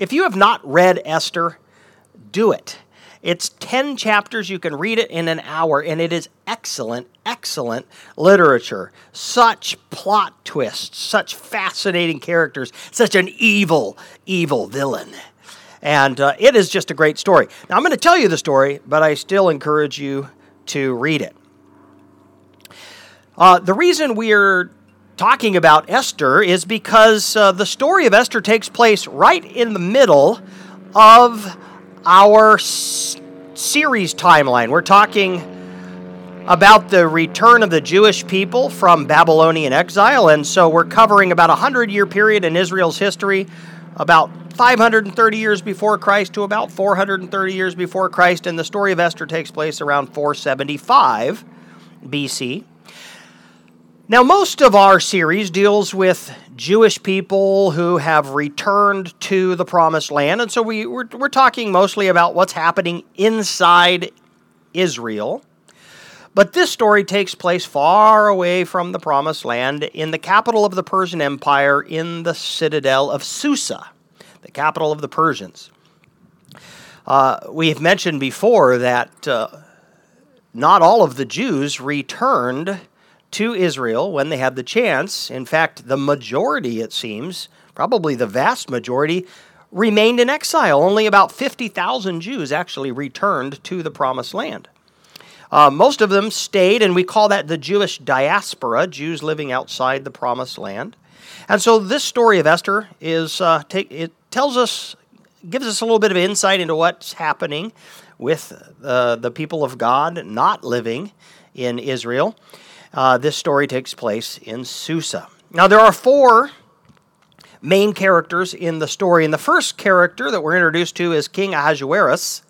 If you have not read Esther, do it. It's 10 chapters. You can read it in an hour, and it is excellent, excellent literature. Such plot twists, such fascinating characters, such an evil, evil villain. And uh, it is just a great story. Now, I'm going to tell you the story, but I still encourage you to read it. Uh, the reason we're talking about Esther is because uh, the story of Esther takes place right in the middle of our s- series timeline. We're talking about the return of the Jewish people from Babylonian exile, and so we're covering about a hundred year period in Israel's history, about 530 years before Christ to about 430 years before Christ, and the story of Esther takes place around 475 BC. Now, most of our series deals with Jewish people who have returned to the promised land. And so we, we're, we're talking mostly about what's happening inside Israel. But this story takes place far away from the promised land in the capital of the Persian Empire in the citadel of Susa, the capital of the Persians. Uh, we've mentioned before that uh, not all of the Jews returned to Israel when they had the chance. In fact, the majority, it seems, probably the vast majority, remained in exile. Only about 50,000 Jews actually returned to the promised land. Uh, most of them stayed, and we call that the Jewish diaspora, Jews living outside the promised land. And so this story of Esther is uh, take, it tells us, gives us a little bit of insight into what's happening with uh, the people of God not living in Israel. Uh, this story takes place in Susa. Now, there are four main characters in the story, and the first character that we're introduced to is King Ahasuerus.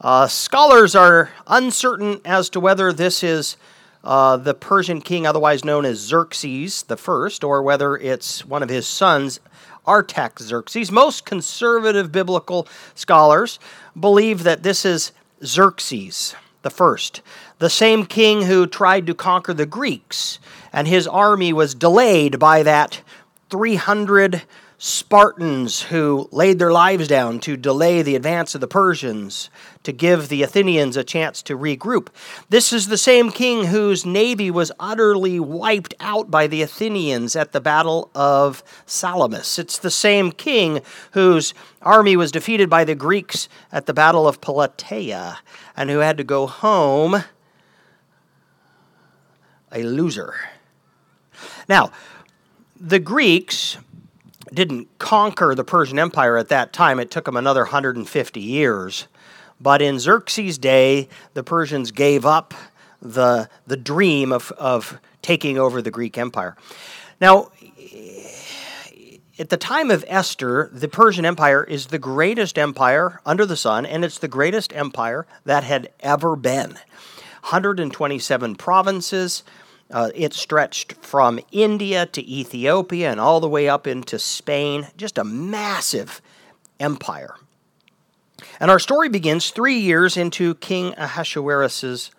Uh, scholars are uncertain as to whether this is uh, the Persian king, otherwise known as Xerxes the First, or whether it's one of his sons, Artaxerxes. Most conservative biblical scholars believe that this is Xerxes the First the same king who tried to conquer the Greeks, and his army was delayed by that 300 Spartans who laid their lives down to delay the advance of the Persians, to give the Athenians a chance to regroup. This is the same king whose navy was utterly wiped out by the Athenians at the Battle of Salamis. It's the same king whose army was defeated by the Greeks at the Battle of Plataea and who had to go home a loser. Now, the Greeks didn't conquer the Persian Empire at that time. It took them another 150 years. But in Xerxes' day, the Persians gave up the, the dream of, of taking over the Greek Empire. Now, at the time of Esther, the Persian Empire is the greatest empire under the sun, and it's the greatest empire that had ever been. 127 provinces, uh, it stretched from India to Ethiopia and all the way up into Spain. Just a massive empire. And our story begins three years into King Ahasuerus'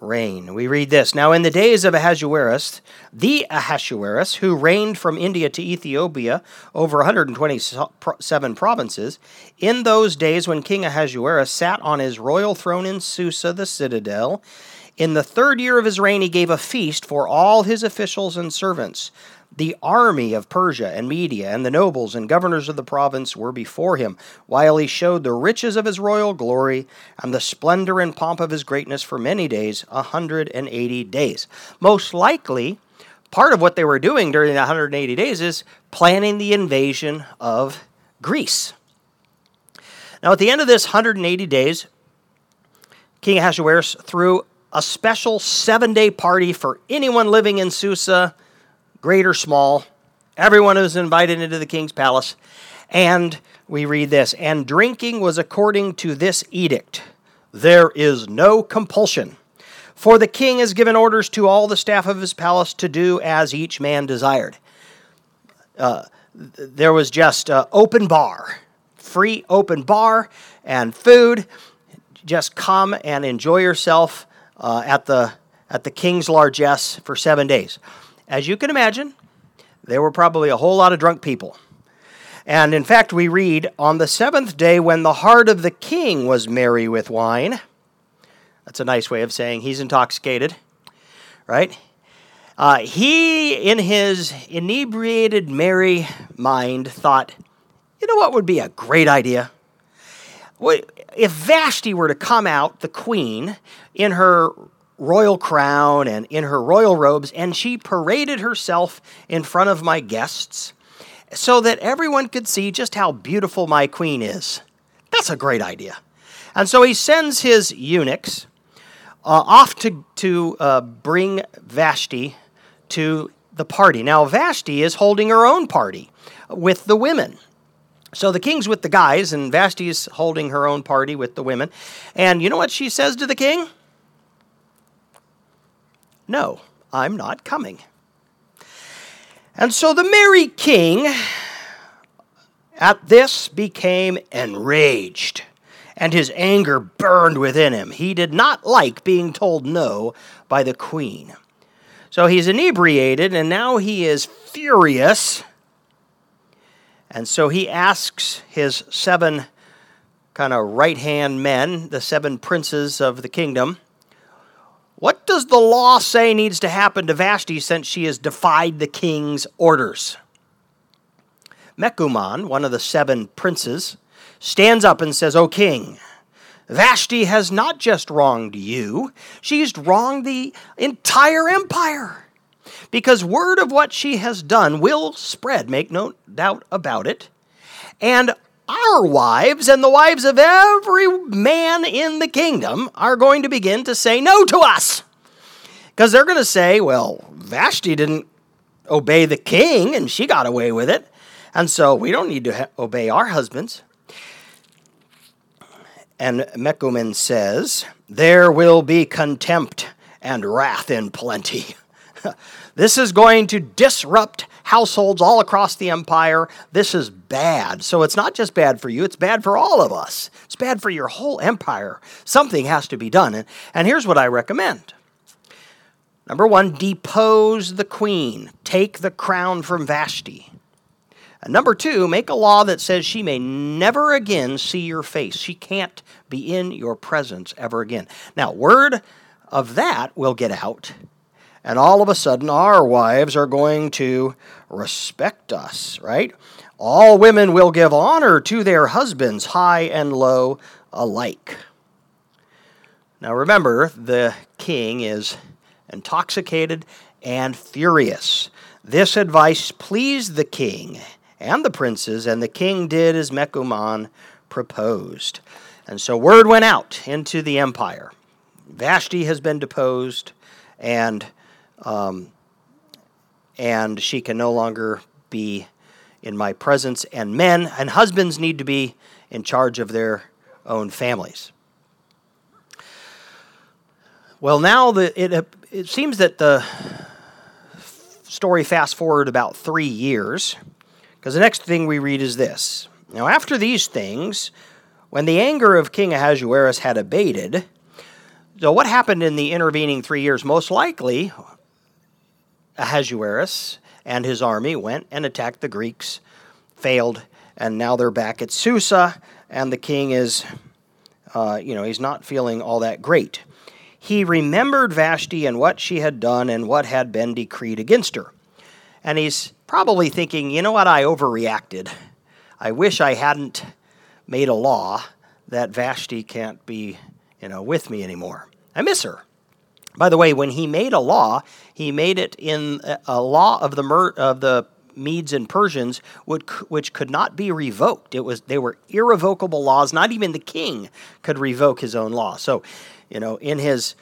reign. We read this Now, in the days of Ahasuerus, the Ahasuerus, who reigned from India to Ethiopia over 127 provinces, in those days when King Ahasuerus sat on his royal throne in Susa, the citadel, in the third year of his reign, he gave a feast for all his officials and servants. The army of Persia and Media and the nobles and governors of the province were before him, while he showed the riches of his royal glory and the splendor and pomp of his greatness for many days, a hundred and eighty days. Most likely, part of what they were doing during the 180 days is planning the invasion of Greece. Now, at the end of this 180 days, King Ahasuerus threw a special seven day party for anyone living in Susa, great or small. Everyone was invited into the king's palace. And we read this And drinking was according to this edict there is no compulsion. For the king has given orders to all the staff of his palace to do as each man desired. Uh, there was just uh, open bar, free open bar and food. Just come and enjoy yourself uh, at, the, at the king's largesse for seven days. As you can imagine, there were probably a whole lot of drunk people. And in fact, we read, On the seventh day, when the heart of the king was merry with wine, that's a nice way of saying he's intoxicated, right? Uh, he, in his inebriated, merry mind, thought, you know what would be a great idea? If Vashti were to come out, the queen, in her royal crown and in her royal robes, and she paraded herself in front of my guests so that everyone could see just how beautiful my queen is. That's a great idea. And so he sends his eunuchs uh, off to, to uh, bring Vashti to the party. Now, Vashti is holding her own party with the women. So the king's with the guys, and Vashti's holding her own party with the women. And you know what she says to the king? No, I'm not coming. And so the merry king at this became enraged, and his anger burned within him. He did not like being told no by the queen. So he's inebriated, and now he is furious. And so he asks his seven kind of right hand men, the seven princes of the kingdom, what does the law say needs to happen to Vashti since she has defied the king's orders? Mecuman, one of the seven princes, stands up and says, O king, Vashti has not just wronged you, she's wronged the entire empire. Because word of what she has done will spread, make no doubt about it. And our wives and the wives of every man in the kingdom are going to begin to say no to us. Because they're going to say, well, Vashti didn't obey the king and she got away with it. And so we don't need to ha- obey our husbands. And Mecumen says, There will be contempt and wrath in plenty. this is going to disrupt households all across the empire. This is bad. So it's not just bad for you, it's bad for all of us. It's bad for your whole empire. Something has to be done. And, and here's what I recommend. Number one, depose the queen. Take the crown from Vashti. And number two, make a law that says she may never again see your face. She can't be in your presence ever again. Now, word of that will get out, and all of a sudden, our wives are going to respect us, right? All women will give honor to their husbands, high and low alike. Now, remember, the king is intoxicated and furious. This advice pleased the king and the princes, and the king did as Mecuman proposed. And so word went out into the empire. Vashti has been deposed, and um, and she can no longer be in my presence. And men and husbands need to be in charge of their own families. Well, now the, it, it seems that the story fast forward about three years, because the next thing we read is this. Now, after these things, when the anger of King Ahasuerus had abated, so what happened in the intervening three years? Most likely, Ahasuerus and his army went and attacked the Greeks, failed, and now they're back at Susa, and the king is, uh, you know, he's not feeling all that great he remembered Vashti and what she had done and what had been decreed against her. And he's probably thinking, you know what, I overreacted. I wish I hadn't made a law that Vashti can't be, you know, with me anymore. I miss her. By the way, when he made a law, he made it in a law of the of the Medes and Persians, would, which could not be revoked. It was they were irrevocable laws. Not even the king could revoke his own law. So you know, in his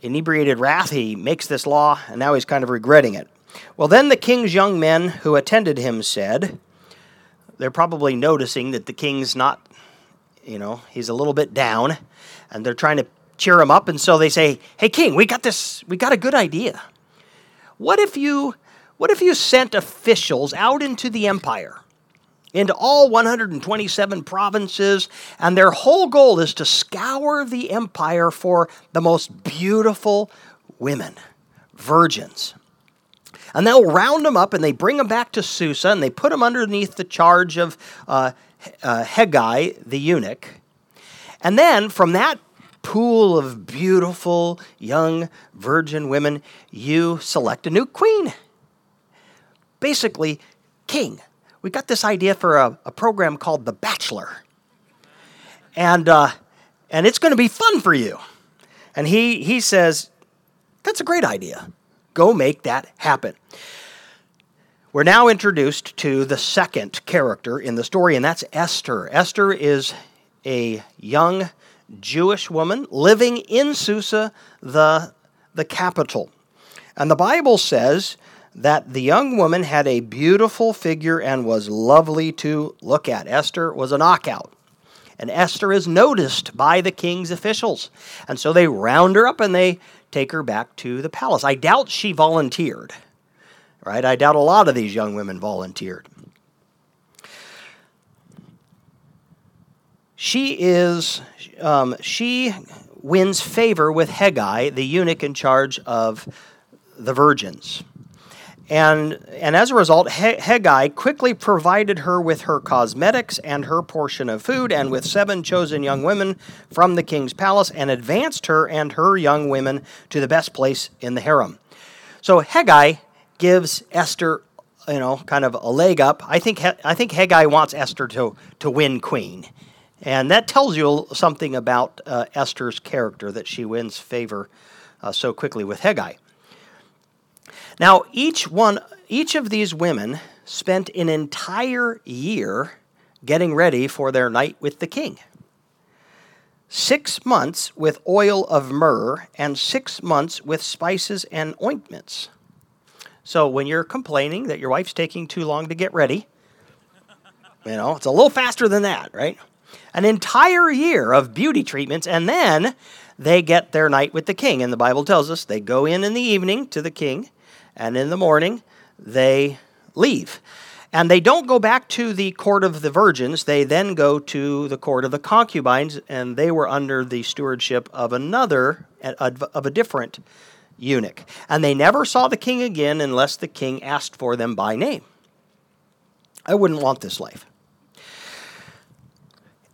inebriated wrath, he makes this law, and now he's kind of regretting it. Well, then the king's young men who attended him said, they're probably noticing that the king's not, you know, he's a little bit down, and they're trying to cheer him up, and so they say, "Hey, king, we got this. We got a good idea. What if you, what if you sent officials out into the empire?" into all 127 provinces, and their whole goal is to scour the empire for the most beautiful women, virgins. And they'll round them up and they bring them back to Susa and they put them underneath the charge of uh, uh, Hegai, the eunuch. And then from that pool of beautiful young virgin women, you select a new queen. Basically, king. We got this idea for a, a program called The Bachelor. And, uh, and it's going to be fun for you. And he, he says, That's a great idea. Go make that happen. We're now introduced to the second character in the story, and that's Esther. Esther is a young Jewish woman living in Susa, the, the capital. And the Bible says that the young woman had a beautiful figure and was lovely to look at. Esther was a knockout. And Esther is noticed by the king's officials. And so they round her up and they take her back to the palace. I doubt she volunteered right? I doubt a lot of these young women volunteered. She is, um, she wins favor with Hegai, the eunuch in charge of the virgins. And, and as a result, Hegai quickly provided her with her cosmetics and her portion of food, and with seven chosen young women from the king's palace, and advanced her and her young women to the best place in the harem. So Hegai gives Esther, you know, kind of a leg up. I think I think Hegai wants Esther to to win queen, and that tells you something about uh, Esther's character that she wins favor uh, so quickly with Hegai. Now, each one, each of these women spent an entire year getting ready for their night with the king. Six months with oil of myrrh, and six months with spices and ointments. So when you're complaining that your wife's taking too long to get ready, you know, it's a little faster than that, right? An entire year of beauty treatments, and then they get their night with the king. And the Bible tells us they go in in the evening to the king, and in the morning they leave. And they don't go back to the court of the virgins, they then go to the court of the concubines, and they were under the stewardship of another, of a different eunuch. And they never saw the king again unless the king asked for them by name. I wouldn't want this life.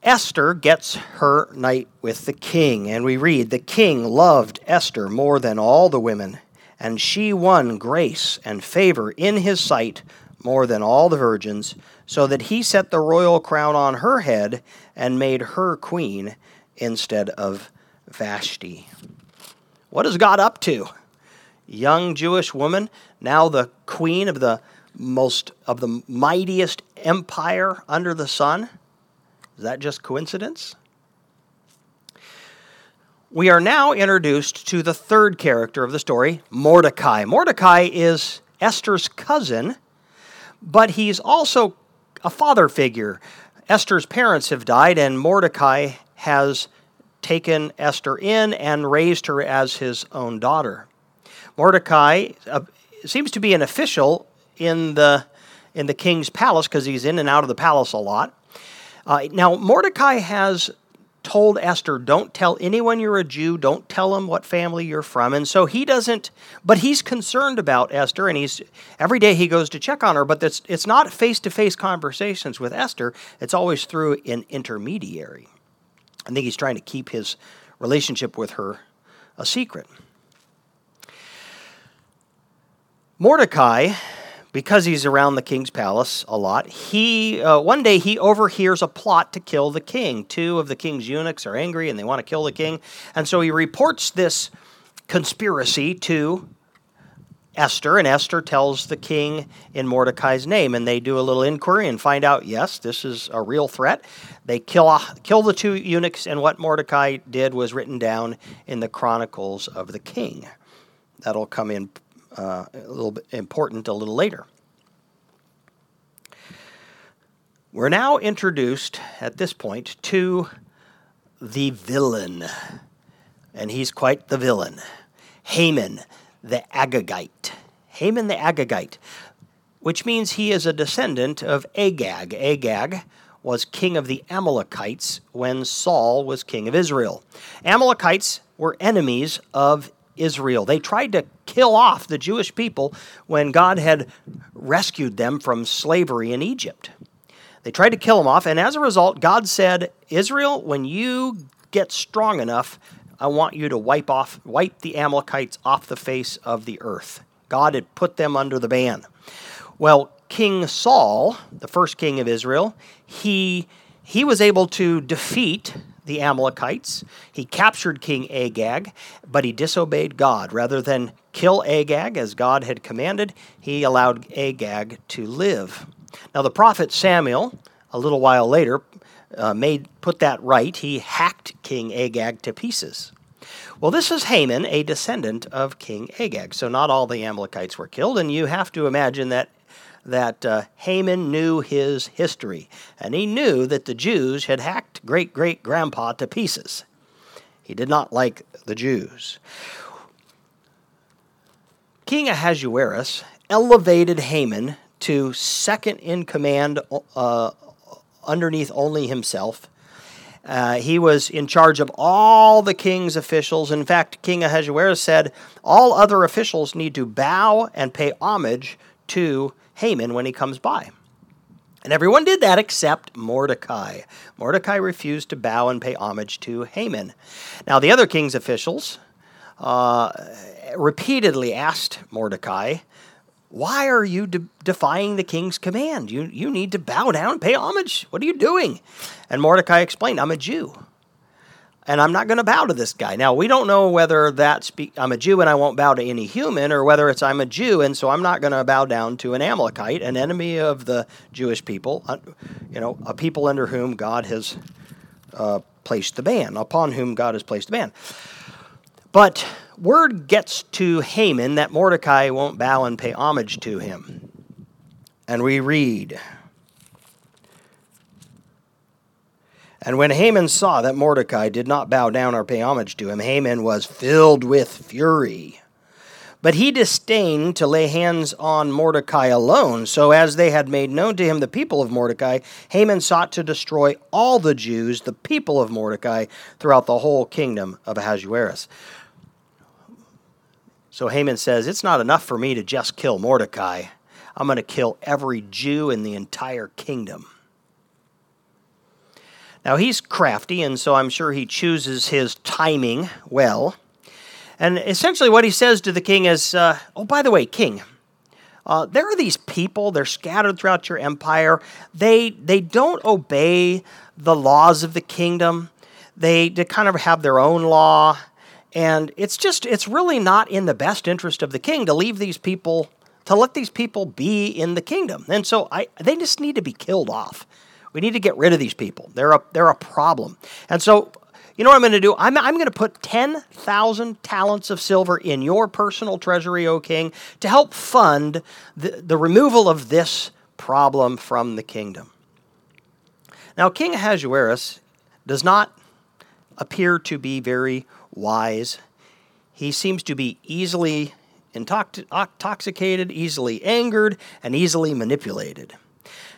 Esther gets her night with the king, and we read The king loved Esther more than all the women, and she won grace and favor in his sight more than all the virgins, so that he set the royal crown on her head and made her queen instead of Vashti. What is God up to? Young Jewish woman, now the queen of the most of the mightiest empire under the sun. Is that just coincidence? We are now introduced to the third character of the story, Mordecai. Mordecai is Esther's cousin, but he's also a father figure. Esther's parents have died, and Mordecai has taken Esther in and raised her as his own daughter. Mordecai uh, seems to be an official in the in the king's palace because he's in and out of the palace a lot. Uh, now Mordecai has told Esther, "Don't tell anyone you're a Jew. Don't tell them what family you're from." And so he doesn't, but he's concerned about Esther, and he's every day he goes to check on her. But it's it's not face to face conversations with Esther. It's always through an intermediary. I think he's trying to keep his relationship with her a secret. Mordecai, because he's around the king's palace a lot, he uh, one day he overhears a plot to kill the king. Two of the king's eunuchs are angry and they want to kill the king, and so he reports this conspiracy to Esther, and Esther tells the king in Mordecai's name, and they do a little inquiry and find out, yes, this is a real threat. They kill kill the two eunuchs, and what Mordecai did was written down in the chronicles of the king. That'll come in uh, a little bit important a little later. We're now introduced at this point to the villain, and he's quite the villain Haman the Agagite. Haman the Agagite, which means he is a descendant of Agag. Agag was king of the Amalekites when Saul was king of Israel. Amalekites were enemies of Israel. They tried to kill off the Jewish people when God had rescued them from slavery in Egypt. They tried to kill them off, and as a result, God said, Israel, when you get strong enough, I want you to wipe off wipe the Amalekites off the face of the earth. God had put them under the ban. Well, King Saul, the first king of Israel, he he was able to defeat the Amalekites. He captured King Agag, but he disobeyed God. Rather than kill Agag as God had commanded, he allowed Agag to live. Now, the prophet Samuel, a little while later, uh, made put that right. He hacked King Agag to pieces. Well, this is Haman, a descendant of King Agag. So not all the Amalekites were killed, and you have to imagine that that uh, Haman knew his history, and he knew that the Jews had hacked great great grandpa to pieces. He did not like the Jews. King Ahasuerus elevated Haman to second in command uh, underneath only himself. Uh, he was in charge of all the king's officials. In fact, King Ahasuerus said all other officials need to bow and pay homage to Haman when he comes by. And everyone did that except Mordecai. Mordecai refused to bow and pay homage to Haman. Now, the other king's officials uh, repeatedly asked Mordecai why are you de- defying the king's command? You, you need to bow down, pay homage. What are you doing? And Mordecai explained, I'm a Jew. And I'm not going to bow to this guy. Now, we don't know whether that's be- I'm a Jew and I won't bow to any human, or whether it's I'm a Jew and so I'm not going to bow down to an Amalekite, an enemy of the Jewish people, uh, you know, a people under whom God has uh, placed the ban, upon whom God has placed the ban. But word gets to Haman that Mordecai won't bow and pay homage to him. And we read And when Haman saw that Mordecai did not bow down or pay homage to him, Haman was filled with fury. But he disdained to lay hands on Mordecai alone. So, as they had made known to him the people of Mordecai, Haman sought to destroy all the Jews, the people of Mordecai, throughout the whole kingdom of Ahasuerus. So Haman says, It's not enough for me to just kill Mordecai. I'm going to kill every Jew in the entire kingdom. Now he's crafty, and so I'm sure he chooses his timing well. And essentially, what he says to the king is, uh, Oh, by the way, king, uh, there are these people, they're scattered throughout your empire. They, they don't obey the laws of the kingdom, they, they kind of have their own law. And it's just, it's really not in the best interest of the king to leave these people, to let these people be in the kingdom. And so I, they just need to be killed off. We need to get rid of these people. They're a, they're a problem. And so, you know what I'm going to do? I'm, I'm going to put 10,000 talents of silver in your personal treasury, O king, to help fund the, the removal of this problem from the kingdom. Now, King Ahasuerus does not appear to be very wise. He seems to be easily intoxicated, easily angered, and easily manipulated.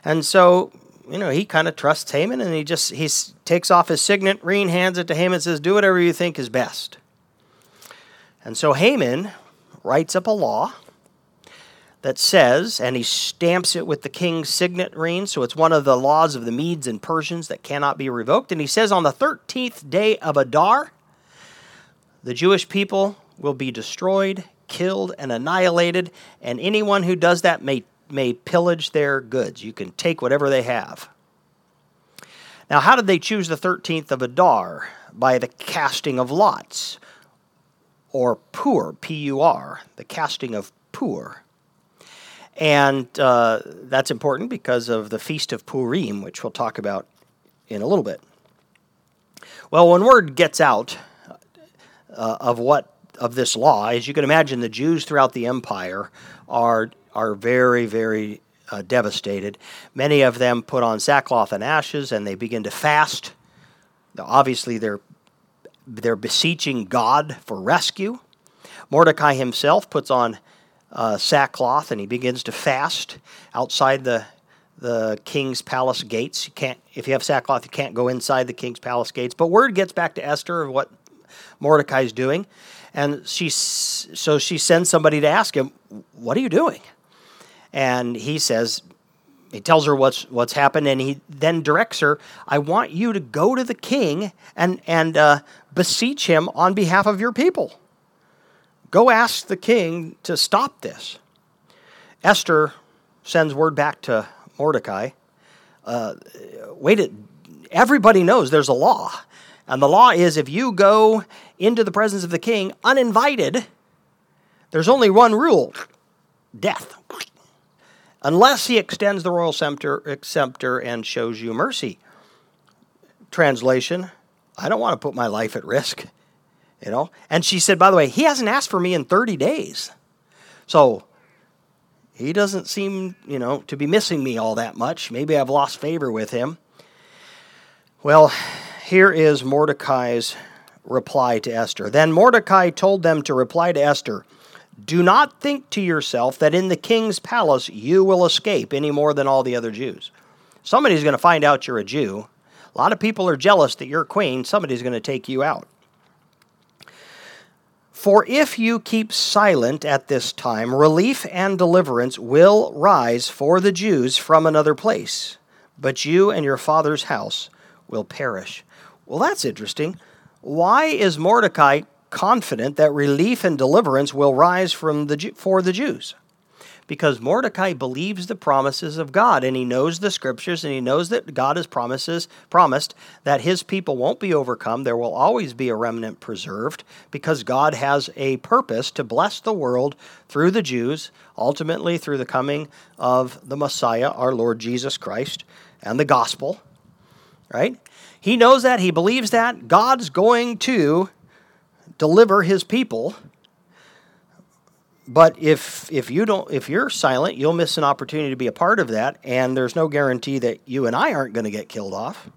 And so, you know, he kind of trusts Haman and he just he takes off his signet ring, hands it to Haman, and says, Do whatever you think is best. And so Haman writes up a law that says, and he stamps it with the king's signet ring, so it's one of the laws of the Medes and Persians that cannot be revoked. And he says, On the 13th day of Adar, the Jewish people will be destroyed, killed, and annihilated, and anyone who does that may, may pillage their goods. You can take whatever they have. Now, how did they choose the 13th of Adar? By the casting of lots, or Pur, P U R, the casting of Pur. And uh, that's important because of the Feast of Purim, which we'll talk about in a little bit. Well, when word gets out uh, of what of this law. As you can imagine, the Jews throughout the empire are are very very uh, devastated. Many of them put on sackcloth and ashes, and they begin to fast. Obviously, they're they're beseeching God for rescue. Mordecai himself puts on uh, sackcloth and he begins to fast outside the the king's palace gates. You can't if you have sackcloth, you can't go inside the king's palace gates. But word gets back to Esther of what Mordecai's doing. And she, so she sends somebody to ask him, What are you doing? And he says, he tells her what's what's happened, and he then directs her. I want you to go to the king and and uh, beseech him on behalf of your people. Go ask the king to stop this. Esther sends word back to Mordecai. Uh, wait, everybody knows there's a law, and the law is if you go into the presence of the king uninvited, there's only one rule: death unless he extends the royal scepter, scepter and shows you mercy. Translation, I don't want to put my life at risk, you know. And she said, by the way, he hasn't asked for me in 30 days. So he doesn't seem, you know, to be missing me all that much. Maybe I've lost favor with him. Well, here is Mordecai's reply to Esther. Then Mordecai told them to reply to Esther do not think to yourself that in the king's palace you will escape any more than all the other Jews. Somebody's going to find out you're a Jew. A lot of people are jealous that you're queen. Somebody's going to take you out. For if you keep silent at this time, relief and deliverance will rise for the Jews from another place, but you and your father's house will perish. Well, that's interesting. Why is Mordecai confident that relief and deliverance will rise from the, for the Jews. Because Mordecai believes the promises of God and he knows the scriptures and he knows that God has promises promised that his people won't be overcome. There will always be a remnant preserved because God has a purpose to bless the world through the Jews, ultimately through the coming of the Messiah, our Lord Jesus Christ, and the gospel. Right? He knows that, he believes that. God's going to deliver his people. But if if you don't if you're silent, you'll miss an opportunity to be a part of that, and there's no guarantee that you and I aren't going to get killed off.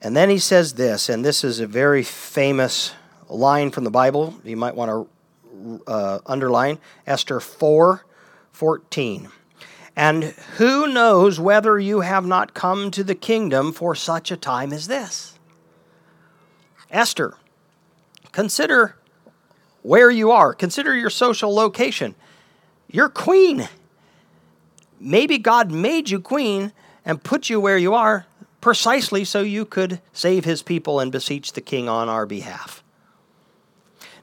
And then he says this, and this is a very famous line from the Bible. You might want to uh, underline Esther 4 14. And who knows whether you have not come to the kingdom for such a time as this? Esther, Consider where you are, consider your social location. You're queen. Maybe God made you queen and put you where you are precisely so you could save his people and beseech the king on our behalf.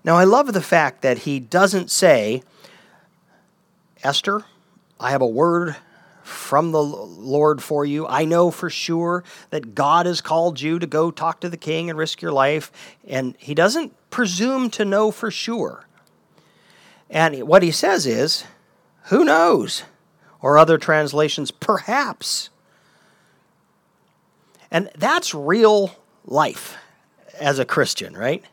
Now, I love the fact that he doesn't say, Esther, I have a word from the Lord for you. I know for sure that God has called you to go talk to the king and risk your life. And he doesn't presume to know for sure. And what he says is, who knows? Or other translations, perhaps. And that's real life as a Christian, right?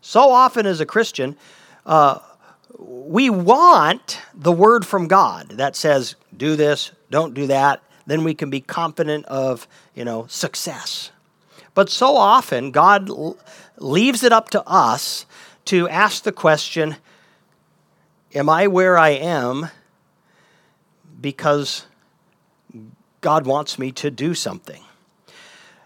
So often as a Christian, uh, we want the word from God that says, do this, don't do that. Then we can be confident of, you know, success. But so often, God leaves it up to us to ask the question Am I where I am because God wants me to do something?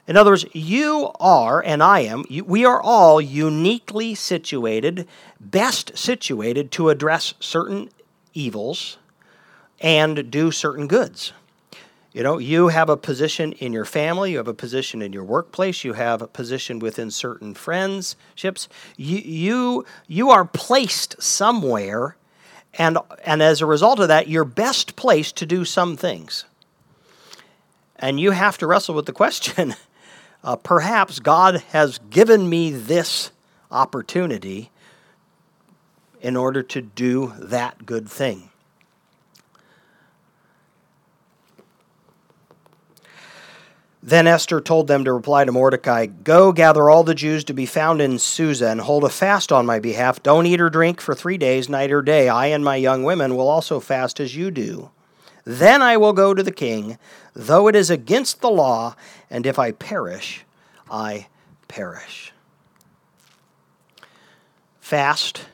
In other words, you are, and I am, we are all uniquely situated, best situated to address certain evils and do certain goods. You know, you have a position in your family, you have a position in your workplace, you have a position within certain friendships. You you you are placed somewhere and and as a result of that, you're best placed to do some things. And you have to wrestle with the question, uh, perhaps God has given me this opportunity in order to do that good thing. Then Esther told them to reply to Mordecai Go gather all the Jews to be found in Susa and hold a fast on my behalf. Don't eat or drink for three days, night or day. I and my young women will also fast as you do. Then I will go to the king, though it is against the law, and if I perish, I perish. Fast.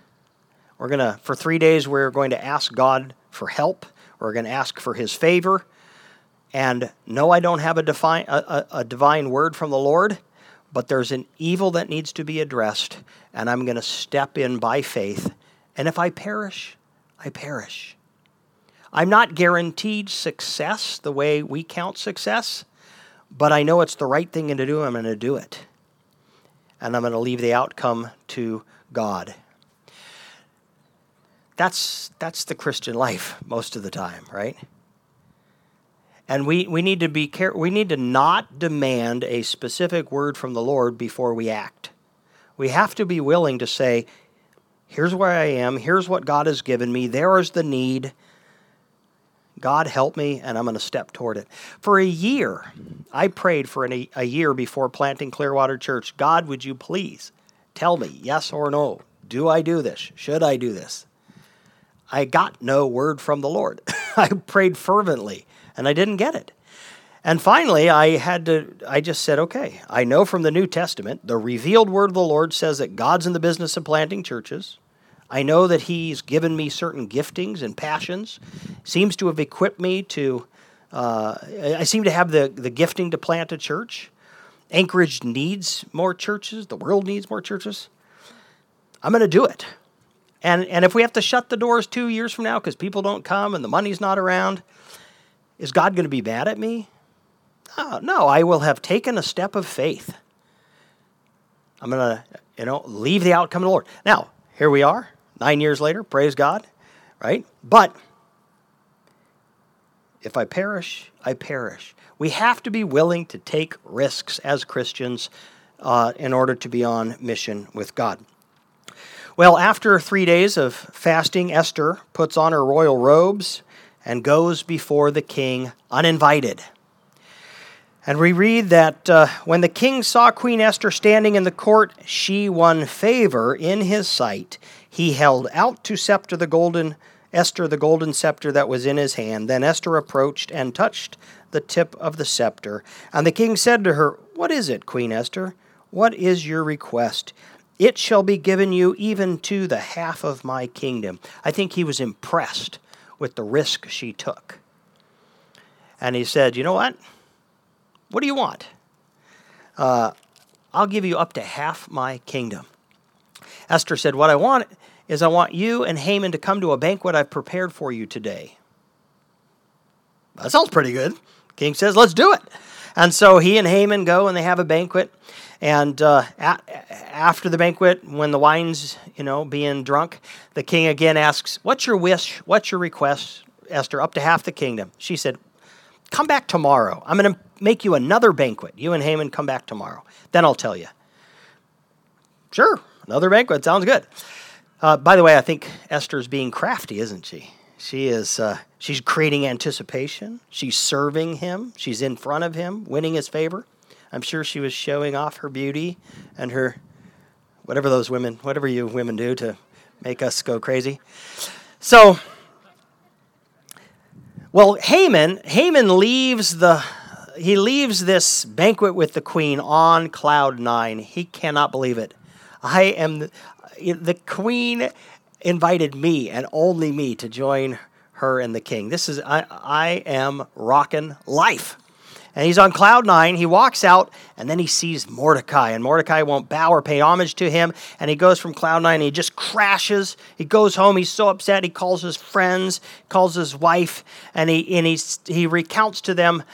We're going to, for three days, we're going to ask God for help. We're going to ask for his favor. And no, I don't have a divine, a, a, divine word from the Lord, but there's an evil that needs to be addressed, and I'm going to step in by faith. And if I perish, I perish. I'm not guaranteed success the way we count success, but I know it's the right thing to do. I'm going to do it. And I'm going to leave the outcome to God. That's, that's the Christian life most of the time, right? And we, we need to be care- we need to not demand a specific word from the Lord before we act. We have to be willing to say, here's where I am, here's what God has given me, there is the need. God help me, and I'm going to step toward it. For a year, I prayed for an, a year before planting Clearwater Church God, would you please tell me yes or no? Do I do this? Should I do this? I got no word from the Lord. I prayed fervently and I didn't get it. And finally, I had to, I just said, okay, I know from the New Testament, the revealed word of the Lord says that God's in the business of planting churches. I know that He's given me certain giftings and passions, seems to have equipped me to, uh, I seem to have the, the gifting to plant a church. Anchorage needs more churches, the world needs more churches. I'm going to do it. And, and if we have to shut the doors two years from now because people don't come and the money's not around, is God going to be mad at me? No, no, I will have taken a step of faith. I'm going to, you know, leave the outcome of the Lord. Now, here we are, nine years later, praise God, right? But if I perish, I perish. We have to be willing to take risks as Christians uh, in order to be on mission with God. Well, after three days of fasting, Esther puts on her royal robes and goes before the king uninvited. And we read that uh, when the king saw Queen Esther standing in the court, she won favor in his sight. He held out to scepter the golden Esther the golden scepter that was in his hand. Then Esther approached and touched the tip of the scepter. And the king said to her, What is it, Queen Esther? What is your request? It shall be given you even to the half of my kingdom. I think he was impressed with the risk she took. And he said, You know what? What do you want? Uh, I'll give you up to half my kingdom. Esther said, What I want is I want you and Haman to come to a banquet I've prepared for you today. That sounds pretty good. King says, Let's do it. And so he and Haman go and they have a banquet. And uh, after the banquet, when the wine's you know being drunk, the king again asks, "What's your wish? What's your request, Esther? Up to half the kingdom." She said, "Come back tomorrow. I'm going to make you another banquet. You and Haman come back tomorrow. Then I'll tell you." Sure, another banquet sounds good. Uh, by the way, I think Esther's being crafty, isn't she? She is. Uh, she's creating anticipation. She's serving him. She's in front of him, winning his favor. I'm sure she was showing off her beauty and her whatever those women, whatever you women do to make us go crazy. So, well, Haman, Haman leaves the he leaves this banquet with the queen on cloud nine. He cannot believe it. I am the, the queen invited me and only me to join her and the king. This is I I am rocking life and he's on cloud nine. He walks out, and then he sees Mordecai, and Mordecai won't bow or pay homage to him. And he goes from cloud nine, and he just crashes. He goes home. He's so upset. He calls his friends, calls his wife, and he and he he recounts to them.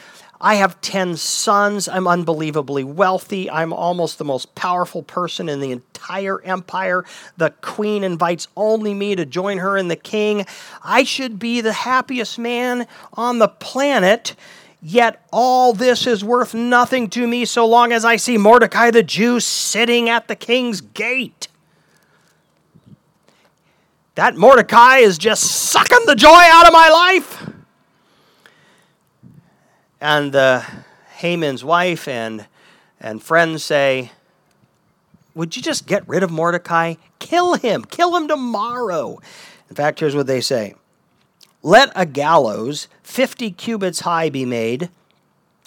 I have 10 sons. I'm unbelievably wealthy. I'm almost the most powerful person in the entire empire. The queen invites only me to join her and the king. I should be the happiest man on the planet. Yet all this is worth nothing to me so long as I see Mordecai the Jew sitting at the king's gate. That Mordecai is just sucking the joy out of my life. And uh, Haman's wife and, and friends say, Would you just get rid of Mordecai? Kill him. Kill him tomorrow. In fact, here's what they say let a gallows fifty cubits high be made,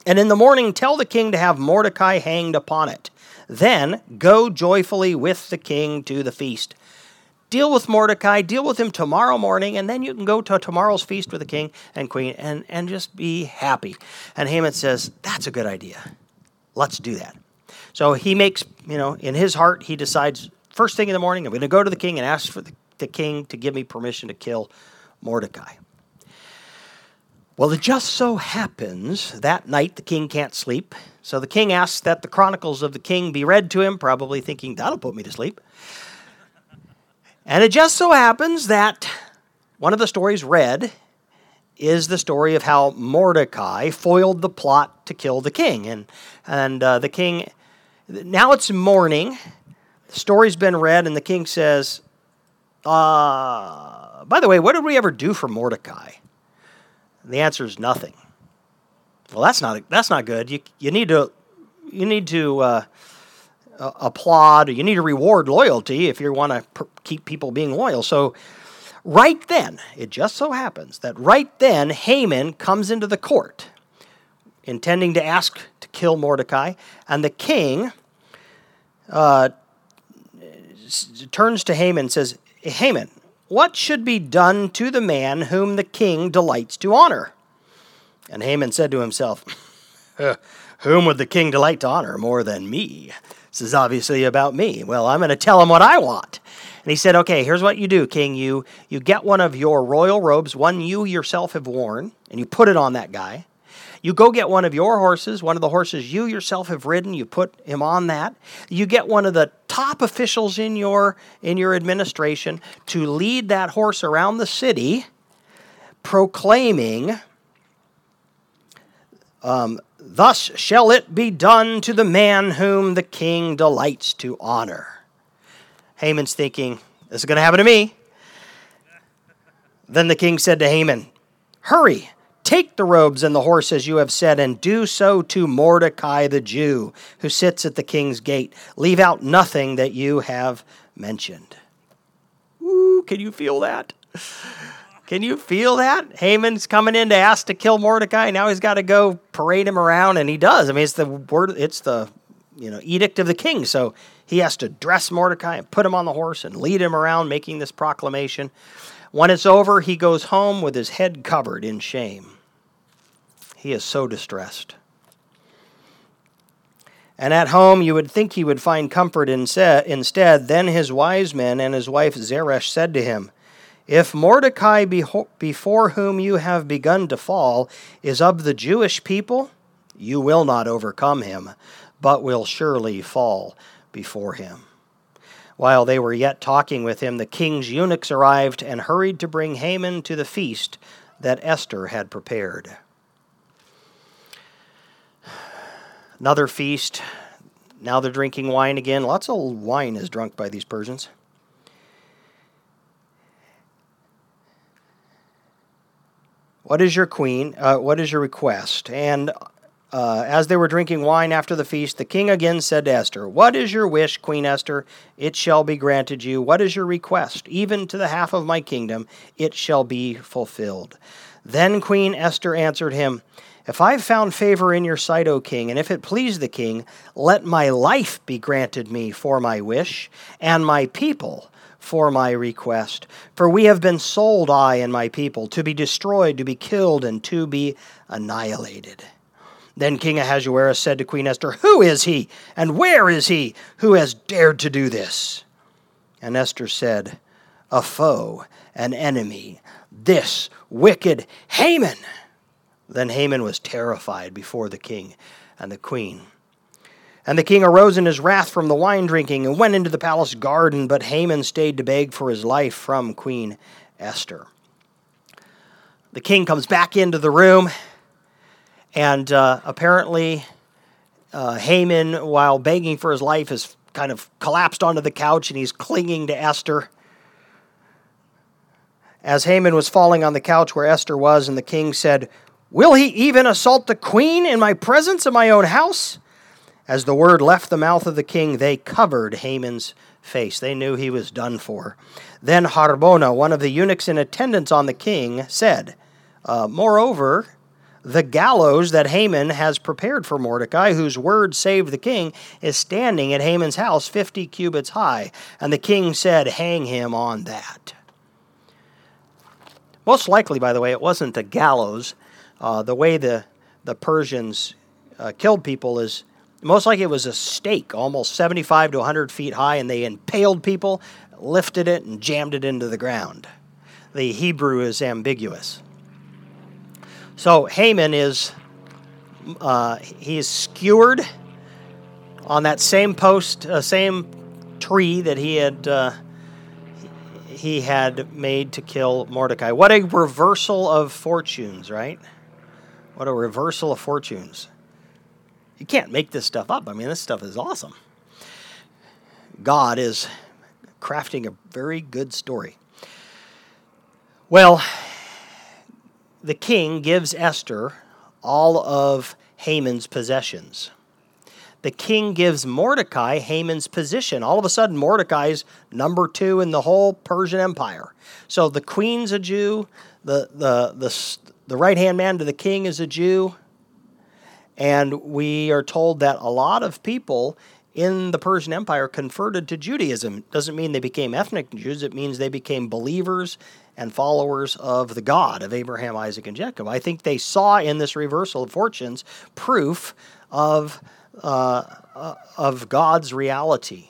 and in the morning tell the king to have Mordecai hanged upon it. Then go joyfully with the king to the feast. Deal with Mordecai, deal with him tomorrow morning, and then you can go to tomorrow's feast with the king and queen and, and just be happy. And Haman says, That's a good idea. Let's do that. So he makes, you know, in his heart, he decides first thing in the morning, I'm going to go to the king and ask for the, the king to give me permission to kill Mordecai. Well, it just so happens that night the king can't sleep. So the king asks that the chronicles of the king be read to him, probably thinking that'll put me to sleep. And it just so happens that one of the stories read is the story of how Mordecai foiled the plot to kill the king. And, and uh, the king, now it's morning, the story's been read, and the king says, uh, By the way, what did we ever do for Mordecai? And the answer is nothing. Well, that's not, that's not good. You, you need to, you need to uh, applaud, you need to reward loyalty if you want to keep people being loyal. So, right then, it just so happens that right then, Haman comes into the court intending to ask to kill Mordecai, and the king uh, turns to Haman and says, Haman, what should be done to the man whom the king delights to honor? And Haman said to himself, Whom would the king delight to honor more than me? This is obviously about me. Well, I'm going to tell him what I want. And he said, Okay, here's what you do, King. You, you get one of your royal robes, one you yourself have worn, and you put it on that guy. You go get one of your horses, one of the horses you yourself have ridden, you put him on that. You get one of the top officials in your in your administration to lead that horse around the city proclaiming um, Thus shall it be done to the man whom the king delights to honor. Haman's thinking, This is going to happen to me. Then the king said to Haman, Hurry, take the robes and the horse as you have said, and do so to Mordecai the Jew, who sits at the king's gate. Leave out nothing that you have mentioned. Ooh, can you feel that? Can you feel that? Haman's coming in to ask to kill Mordecai. Now he's got to go parade him around, and he does. I mean, it's the word, it's the you know edict of the king. So he has to dress Mordecai and put him on the horse and lead him around, making this proclamation. When it's over, he goes home with his head covered in shame. He is so distressed. And at home, you would think he would find comfort instead. Then his wise men and his wife Zeresh said to him, if Mordecai, before whom you have begun to fall, is of the Jewish people, you will not overcome him, but will surely fall before him. While they were yet talking with him, the king's eunuchs arrived and hurried to bring Haman to the feast that Esther had prepared. Another feast. Now they're drinking wine again. Lots of wine is drunk by these Persians. What is your queen? Uh, what is your request? And uh, as they were drinking wine after the feast, the king again said to Esther, What is your wish, Queen Esther? It shall be granted you. What is your request? Even to the half of my kingdom, it shall be fulfilled. Then Queen Esther answered him, If I have found favor in your sight, O king, and if it please the king, let my life be granted me for my wish, and my people for my request. For we have been sold, I and my people, to be destroyed, to be killed, and to be annihilated. Then King Ahasuerus said to Queen Esther, Who is he, and where is he who has dared to do this? And Esther said, A foe, an enemy, this wicked Haman. Then Haman was terrified before the king and the queen. And the king arose in his wrath from the wine drinking and went into the palace garden, but Haman stayed to beg for his life from Queen Esther. The king comes back into the room, and uh, apparently, uh, Haman, while begging for his life, has kind of collapsed onto the couch and he's clinging to Esther. As Haman was falling on the couch where Esther was, and the king said, Will he even assault the queen in my presence in my own house? As the word left the mouth of the king, they covered Haman's face. They knew he was done for. Then Harbona, one of the eunuchs in attendance on the king, said, uh, Moreover, the gallows that Haman has prepared for Mordecai, whose word saved the king, is standing at Haman's house fifty cubits high. And the king said, Hang him on that. Most likely, by the way, it wasn't a gallows. Uh, the way the, the Persians uh, killed people is Most likely it was a stake, almost 75 to 100 feet high, and they impaled people, lifted it, and jammed it into the ground. The Hebrew is ambiguous. So Haman is uh, he is skewered on that same post, uh, same tree that he had uh, he had made to kill Mordecai. What a reversal of fortunes, right? What a reversal of fortunes. You can't make this stuff up. I mean, this stuff is awesome. God is crafting a very good story. Well, the king gives Esther all of Haman's possessions. The king gives Mordecai Haman's position. All of a sudden, Mordecai's number two in the whole Persian Empire. So the queen's a Jew, the, the, the, the right hand man to the king is a Jew. And we are told that a lot of people in the Persian Empire converted to Judaism. Doesn't mean they became ethnic Jews, it means they became believers and followers of the God of Abraham, Isaac, and Jacob. I think they saw in this reversal of fortunes proof of, uh, uh, of God's reality.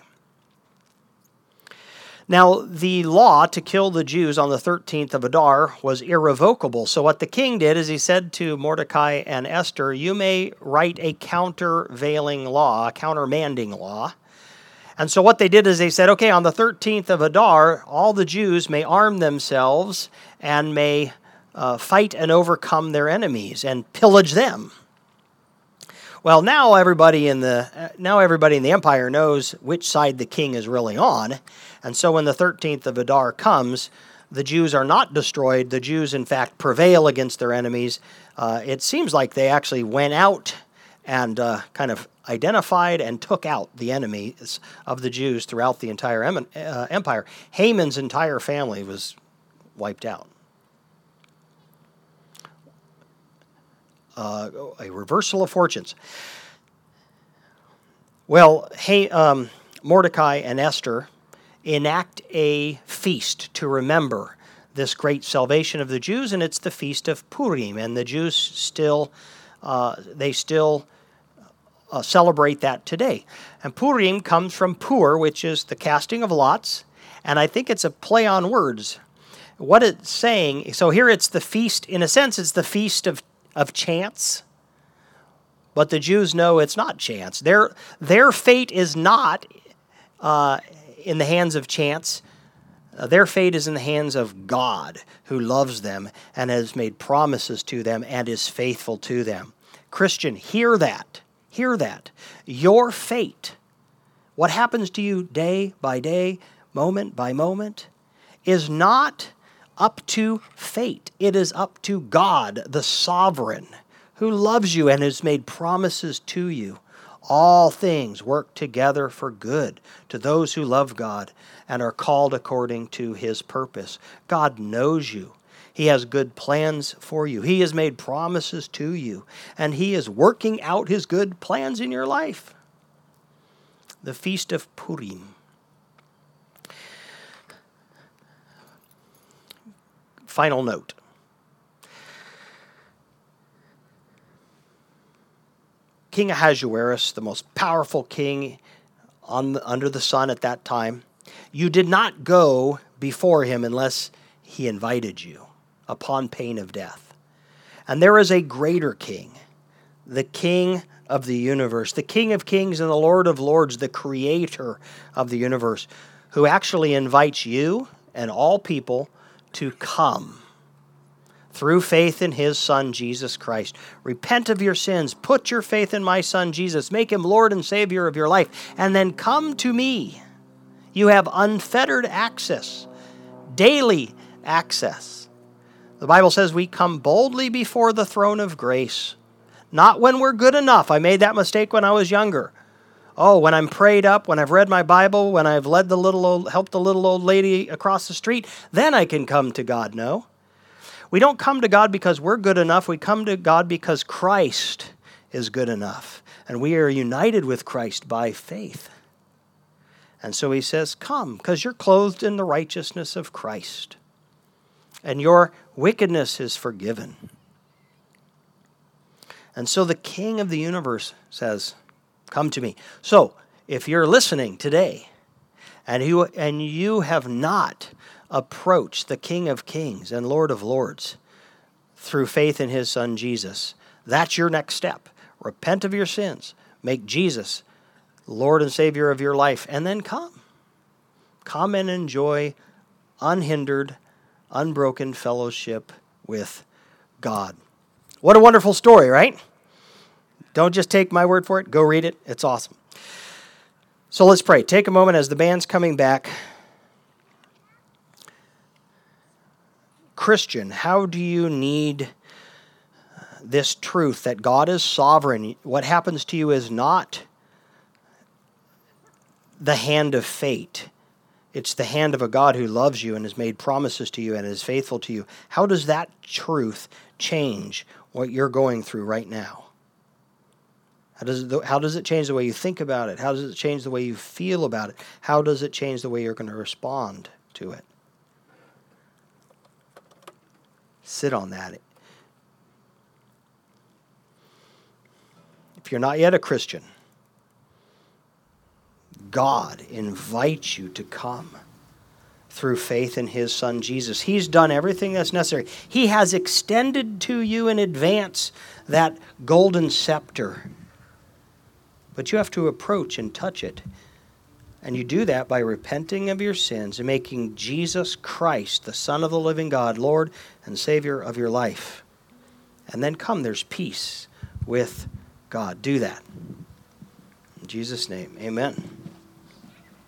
Now, the law to kill the Jews on the 13th of Adar was irrevocable. So, what the king did is he said to Mordecai and Esther, You may write a countervailing law, a countermanding law. And so, what they did is they said, Okay, on the 13th of Adar, all the Jews may arm themselves and may uh, fight and overcome their enemies and pillage them. Well, now everybody in the uh, now everybody in the empire knows which side the king is really on, and so when the 13th of Adar comes, the Jews are not destroyed. The Jews, in fact, prevail against their enemies. Uh, it seems like they actually went out and uh, kind of identified and took out the enemies of the Jews throughout the entire em- uh, empire. Haman's entire family was wiped out. Uh, a reversal of fortunes. Well, hey, um, Mordecai and Esther enact a feast to remember this great salvation of the Jews, and it's the feast of Purim, and the Jews still uh, they still uh, celebrate that today. And Purim comes from Pur, which is the casting of lots, and I think it's a play on words. What it's saying, so here it's the feast, in a sense, it's the feast of, of chance. But the Jews know it's not chance. Their, their fate is not uh, in the hands of chance. Uh, their fate is in the hands of God, who loves them and has made promises to them and is faithful to them. Christian, hear that. Hear that. Your fate, what happens to you day by day, moment by moment, is not up to fate. It is up to God, the sovereign, who loves you and has made promises to you. All things work together for good to those who love God and are called according to his purpose. God knows you. He has good plans for you. He has made promises to you, and He is working out His good plans in your life. The Feast of Purim. Final note King Ahasuerus, the most powerful king on the, under the sun at that time, you did not go before him unless he invited you upon pain of death. And there is a greater king, the king of the universe, the king of kings and the lord of lords, the creator of the universe, who actually invites you and all people to come through faith in his Son, Jesus Christ. Repent of your sins, put your faith in my Son, Jesus, make him Lord and Savior of your life, and then come to me. You have unfettered access, daily access. The Bible says we come boldly before the throne of grace. Not when we're good enough. I made that mistake when I was younger. Oh, when I'm prayed up, when I've read my Bible, when I've led the little old, helped the little old lady across the street, then I can come to God. No. We don't come to God because we're good enough. We come to God because Christ is good enough. And we are united with Christ by faith. And so he says, Come, because you're clothed in the righteousness of Christ, and your wickedness is forgiven. And so the King of the universe says, Come to me. So, if you're listening today and you, and you have not approached the King of Kings and Lord of Lords through faith in his Son Jesus, that's your next step. Repent of your sins, make Jesus Lord and Savior of your life, and then come. Come and enjoy unhindered, unbroken fellowship with God. What a wonderful story, right? Don't just take my word for it, go read it. It's awesome. So let's pray. Take a moment as the band's coming back. Christian, how do you need this truth that God is sovereign? What happens to you is not the hand of fate. It's the hand of a God who loves you and has made promises to you and is faithful to you. How does that truth change what you're going through right now? How does, it, how does it change the way you think about it? How does it change the way you feel about it? How does it change the way you're going to respond to it? Sit on that. If you're not yet a Christian, God invites you to come through faith in his son Jesus. He's done everything that's necessary. He has extended to you in advance that golden scepter. But you have to approach and touch it. And you do that by repenting of your sins and making Jesus Christ, the Son of the living God, Lord and Savior of your life. And then come, there's peace with God. Do that. In Jesus' name, amen.